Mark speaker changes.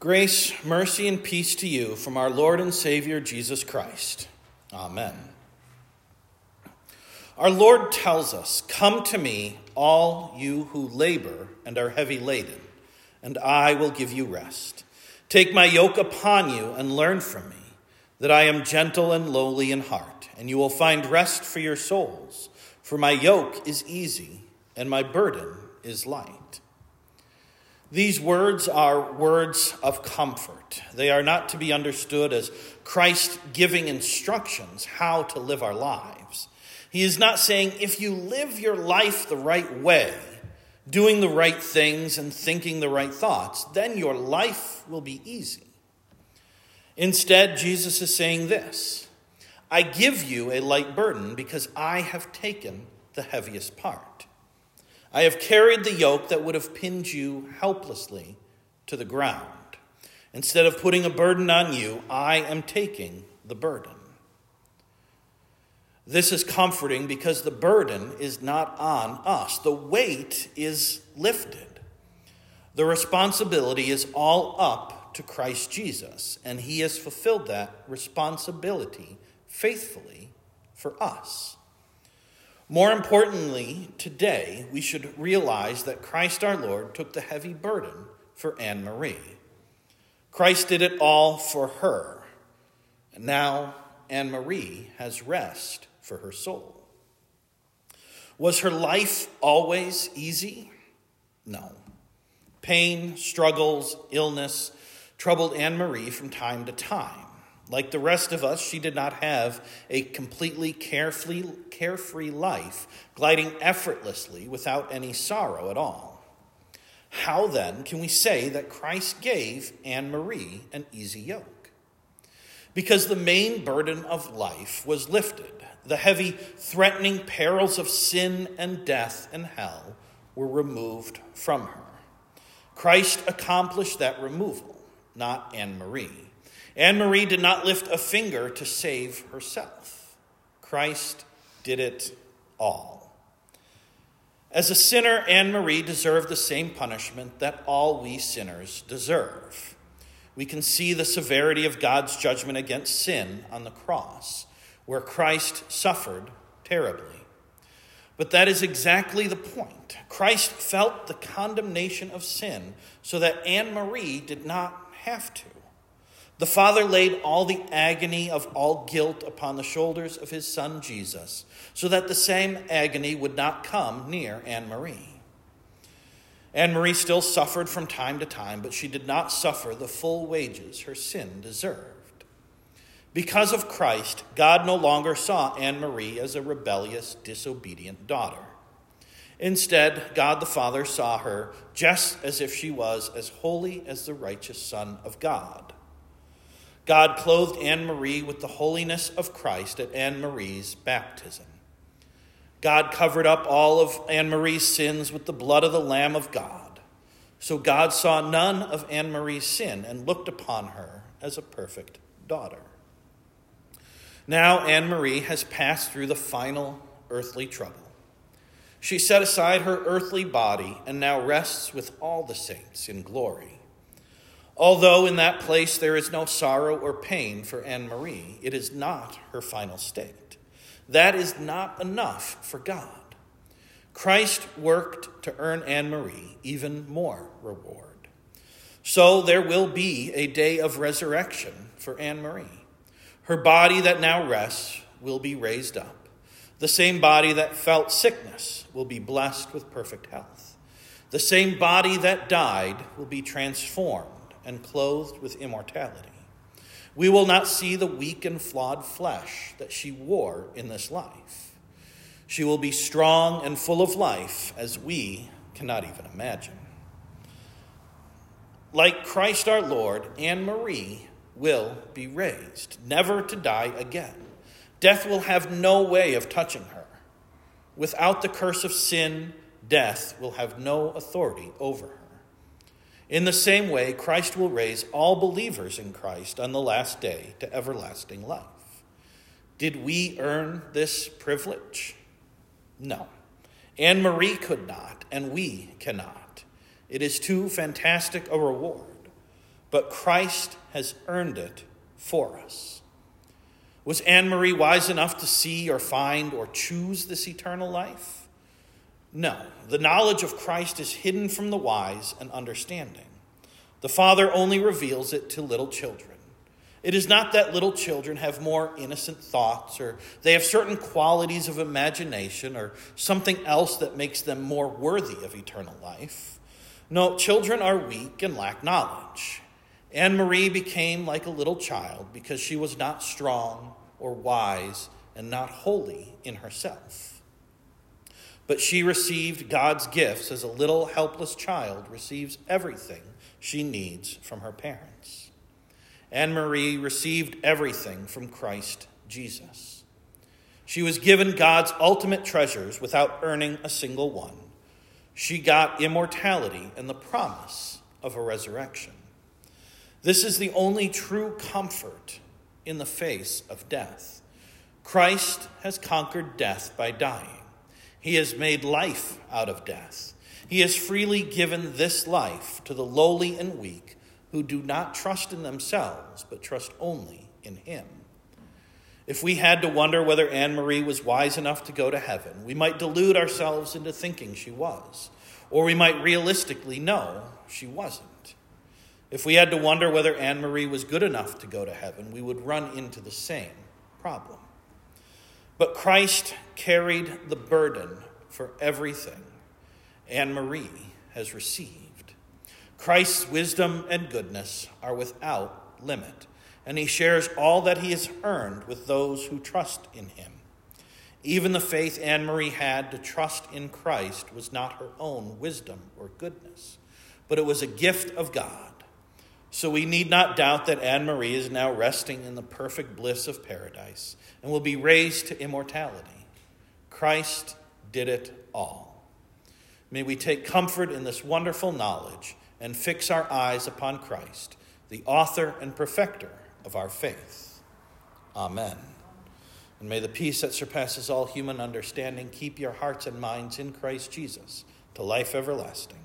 Speaker 1: Grace, mercy, and peace to you from our Lord and Savior Jesus Christ. Amen. Our Lord tells us, Come to me, all you who labor and are heavy laden, and I will give you rest. Take my yoke upon you and learn from me, that I am gentle and lowly in heart, and you will find rest for your souls. For my yoke is easy, and my burden is light. These words are words of comfort. They are not to be understood as Christ giving instructions how to live our lives. He is not saying, if you live your life the right way, doing the right things and thinking the right thoughts, then your life will be easy. Instead, Jesus is saying this I give you a light burden because I have taken the heaviest part. I have carried the yoke that would have pinned you helplessly to the ground. Instead of putting a burden on you, I am taking the burden. This is comforting because the burden is not on us, the weight is lifted. The responsibility is all up to Christ Jesus, and he has fulfilled that responsibility faithfully for us. More importantly, today, we should realize that Christ our Lord took the heavy burden for Anne Marie. Christ did it all for her. And now Anne Marie has rest for her soul. Was her life always easy? No. Pain, struggles, illness troubled Anne Marie from time to time. Like the rest of us, she did not have a completely carefree, carefree life, gliding effortlessly without any sorrow at all. How then can we say that Christ gave Anne Marie an easy yoke? Because the main burden of life was lifted. The heavy, threatening perils of sin and death and hell were removed from her. Christ accomplished that removal, not Anne Marie. Anne Marie did not lift a finger to save herself. Christ did it all. As a sinner, Anne Marie deserved the same punishment that all we sinners deserve. We can see the severity of God's judgment against sin on the cross, where Christ suffered terribly. But that is exactly the point. Christ felt the condemnation of sin so that Anne Marie did not have to. The Father laid all the agony of all guilt upon the shoulders of his Son Jesus, so that the same agony would not come near Anne Marie. Anne Marie still suffered from time to time, but she did not suffer the full wages her sin deserved. Because of Christ, God no longer saw Anne Marie as a rebellious, disobedient daughter. Instead, God the Father saw her just as if she was as holy as the righteous Son of God. God clothed Anne Marie with the holiness of Christ at Anne Marie's baptism. God covered up all of Anne Marie's sins with the blood of the Lamb of God. So God saw none of Anne Marie's sin and looked upon her as a perfect daughter. Now Anne Marie has passed through the final earthly trouble. She set aside her earthly body and now rests with all the saints in glory. Although in that place there is no sorrow or pain for Anne Marie, it is not her final state. That is not enough for God. Christ worked to earn Anne Marie even more reward. So there will be a day of resurrection for Anne Marie. Her body that now rests will be raised up. The same body that felt sickness will be blessed with perfect health. The same body that died will be transformed and clothed with immortality. We will not see the weak and flawed flesh that she wore in this life. She will be strong and full of life as we cannot even imagine. Like Christ our Lord, Anne Marie will be raised, never to die again. Death will have no way of touching her. Without the curse of sin, death will have no authority over her. In the same way, Christ will raise all believers in Christ on the last day to everlasting life. Did we earn this privilege? No. Anne Marie could not, and we cannot. It is too fantastic a reward. but Christ has earned it for us. Was Anne Marie wise enough to see or find or choose this eternal life? No. The knowledge of Christ is hidden from the wise and understanding. The Father only reveals it to little children. It is not that little children have more innocent thoughts or they have certain qualities of imagination or something else that makes them more worthy of eternal life. No, children are weak and lack knowledge. Anne Marie became like a little child because she was not strong or wise and not holy in herself. But she received God's gifts as a little helpless child receives everything she needs from her parents. Anne Marie received everything from Christ Jesus. She was given God's ultimate treasures without earning a single one. She got immortality and the promise of a resurrection. This is the only true comfort in the face of death. Christ has conquered death by dying. He has made life out of death. He has freely given this life to the lowly and weak who do not trust in themselves, but trust only in Him. If we had to wonder whether Anne Marie was wise enough to go to heaven, we might delude ourselves into thinking she was, or we might realistically know she wasn't. If we had to wonder whether Anne Marie was good enough to go to heaven, we would run into the same problem. But Christ carried the burden for everything Anne Marie has received. Christ's wisdom and goodness are without limit, and he shares all that he has earned with those who trust in him. Even the faith Anne Marie had to trust in Christ was not her own wisdom or goodness, but it was a gift of God so we need not doubt that Anne Marie is now resting in the perfect bliss of paradise and will be raised to immortality. Christ did it all. May we take comfort in this wonderful knowledge and fix our eyes upon Christ, the author and perfecter of our faith. Amen. And may the peace that surpasses all human understanding keep your hearts and minds in Christ Jesus to life everlasting.